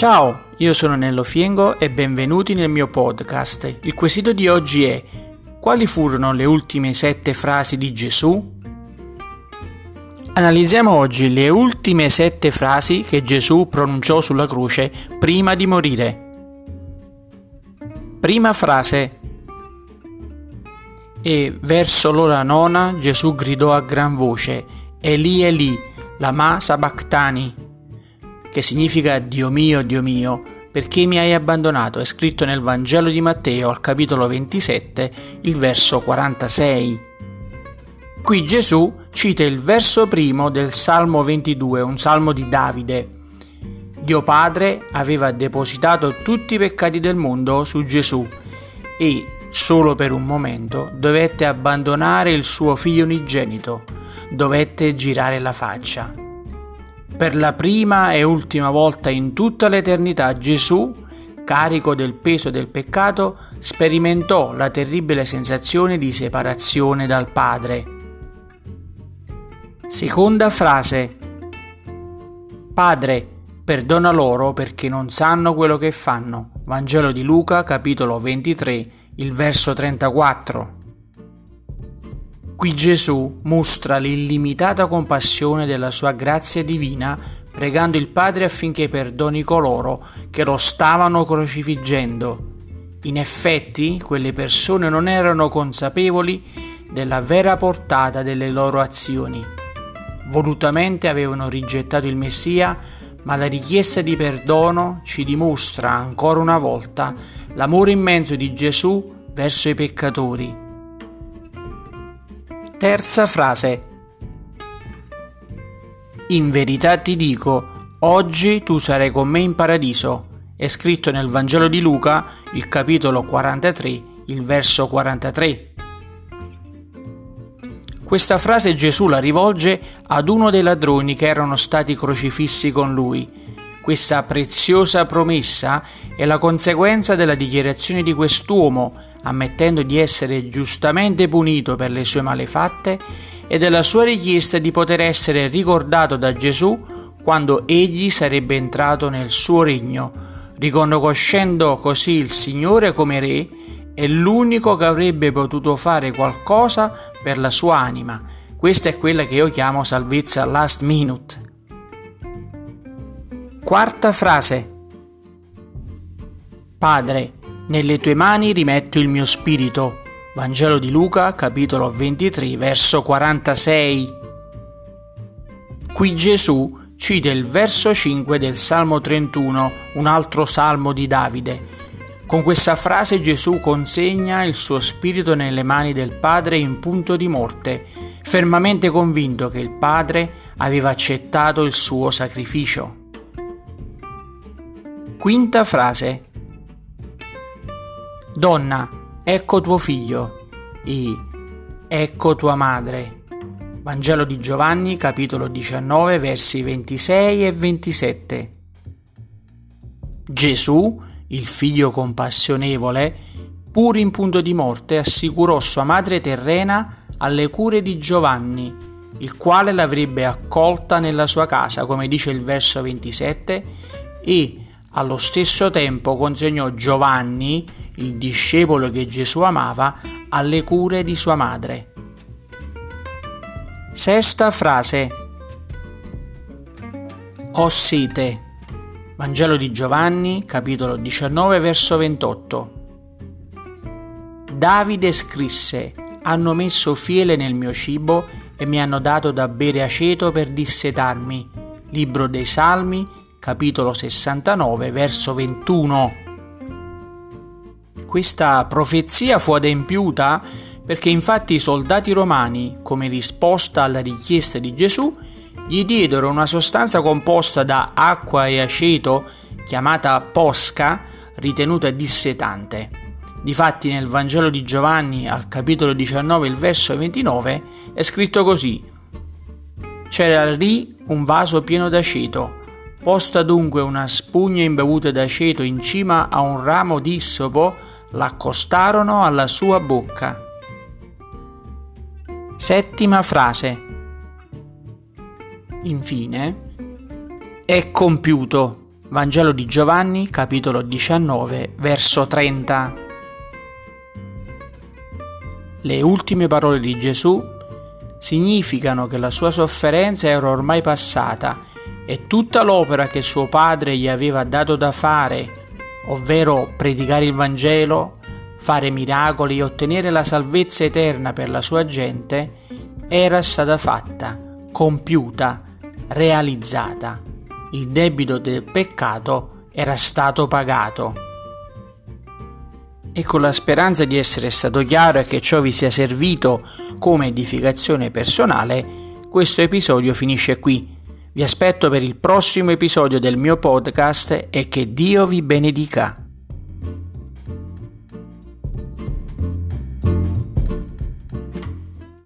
Ciao, io sono Nello Fiengo e benvenuti nel mio podcast. Il quesito di oggi è quali furono le ultime sette frasi di Gesù? Analizziamo oggi le ultime sette frasi che Gesù pronunciò sulla croce prima di morire. Prima frase. E verso l'ora nona Gesù gridò a gran voce, Eli Eli, lama sabachthani, che significa Dio mio, Dio mio, perché mi hai abbandonato? È scritto nel Vangelo di Matteo al capitolo 27, il verso 46. Qui Gesù cita il verso primo del Salmo 22, un salmo di Davide. Dio Padre aveva depositato tutti i peccati del mondo su Gesù e, solo per un momento, dovette abbandonare il suo figlio unigenito, dovette girare la faccia. Per la prima e ultima volta in tutta l'eternità Gesù, carico del peso del peccato, sperimentò la terribile sensazione di separazione dal Padre Seconda frase. Padre, perdona loro perché non sanno quello che fanno. Vangelo di Luca, capitolo 23, il verso 34. Qui Gesù mostra l'illimitata compassione della sua grazia divina, pregando il Padre affinché perdoni coloro che lo stavano crocifiggendo. In effetti, quelle persone non erano consapevoli della vera portata delle loro azioni volutamente avevano rigettato il Messia, ma la richiesta di perdono ci dimostra ancora una volta l'amore immenso di Gesù verso i peccatori. Terza frase. In verità ti dico, oggi tu sarai con me in paradiso. È scritto nel Vangelo di Luca, il capitolo 43, il verso 43. Questa frase Gesù la rivolge ad uno dei ladroni che erano stati crocifissi con lui. Questa preziosa promessa è la conseguenza della dichiarazione di quest'uomo, ammettendo di essere giustamente punito per le sue malefatte, e della sua richiesta di poter essere ricordato da Gesù quando egli sarebbe entrato nel suo regno, riconoscendo così il Signore come Re è l'unico che avrebbe potuto fare qualcosa per la sua anima. Questa è quella che io chiamo salvezza last minute. Quarta frase. Padre, nelle tue mani rimetto il mio spirito. Vangelo di Luca, capitolo 23, verso 46. Qui Gesù cita il verso 5 del Salmo 31, un altro salmo di Davide, con questa frase Gesù consegna il suo spirito nelle mani del Padre in punto di morte, fermamente convinto che il Padre aveva accettato il suo sacrificio. Quinta frase. Donna, ecco tuo figlio. E ecco tua madre. Vangelo di Giovanni, capitolo 19, versi 26 e 27. Gesù il figlio compassionevole, pur in punto di morte, assicurò sua madre terrena alle cure di Giovanni, il quale l'avrebbe accolta nella sua casa, come dice il verso 27, e allo stesso tempo consegnò Giovanni, il discepolo che Gesù amava, alle cure di sua madre. Sesta frase. Ho sete. Vangelo di Giovanni, capitolo 19, verso 28. Davide scrisse, hanno messo fiele nel mio cibo e mi hanno dato da bere aceto per dissetarmi. Libro dei Salmi, capitolo 69, verso 21. Questa profezia fu adempiuta perché infatti i soldati romani, come risposta alla richiesta di Gesù, gli diedero una sostanza composta da acqua e aceto chiamata posca, ritenuta dissetante. Difatti nel Vangelo di Giovanni al capitolo 19, il verso 29, è scritto così: C'era lì un vaso pieno d'aceto. Posta dunque una spugna imbevuta d'aceto in cima a un ramo d'issopo, l'accostarono alla sua bocca. Settima frase. Infine, è compiuto. Vangelo di Giovanni, capitolo 19, verso 30. Le ultime parole di Gesù significano che la sua sofferenza era ormai passata e tutta l'opera che suo padre gli aveva dato da fare, ovvero predicare il Vangelo, fare miracoli e ottenere la salvezza eterna per la sua gente, era stata fatta, compiuta, realizzata. Il debito del peccato era stato pagato. E con la speranza di essere stato chiaro e che ciò vi sia servito come edificazione personale, questo episodio finisce qui. Vi aspetto per il prossimo episodio del mio podcast e che Dio vi benedica.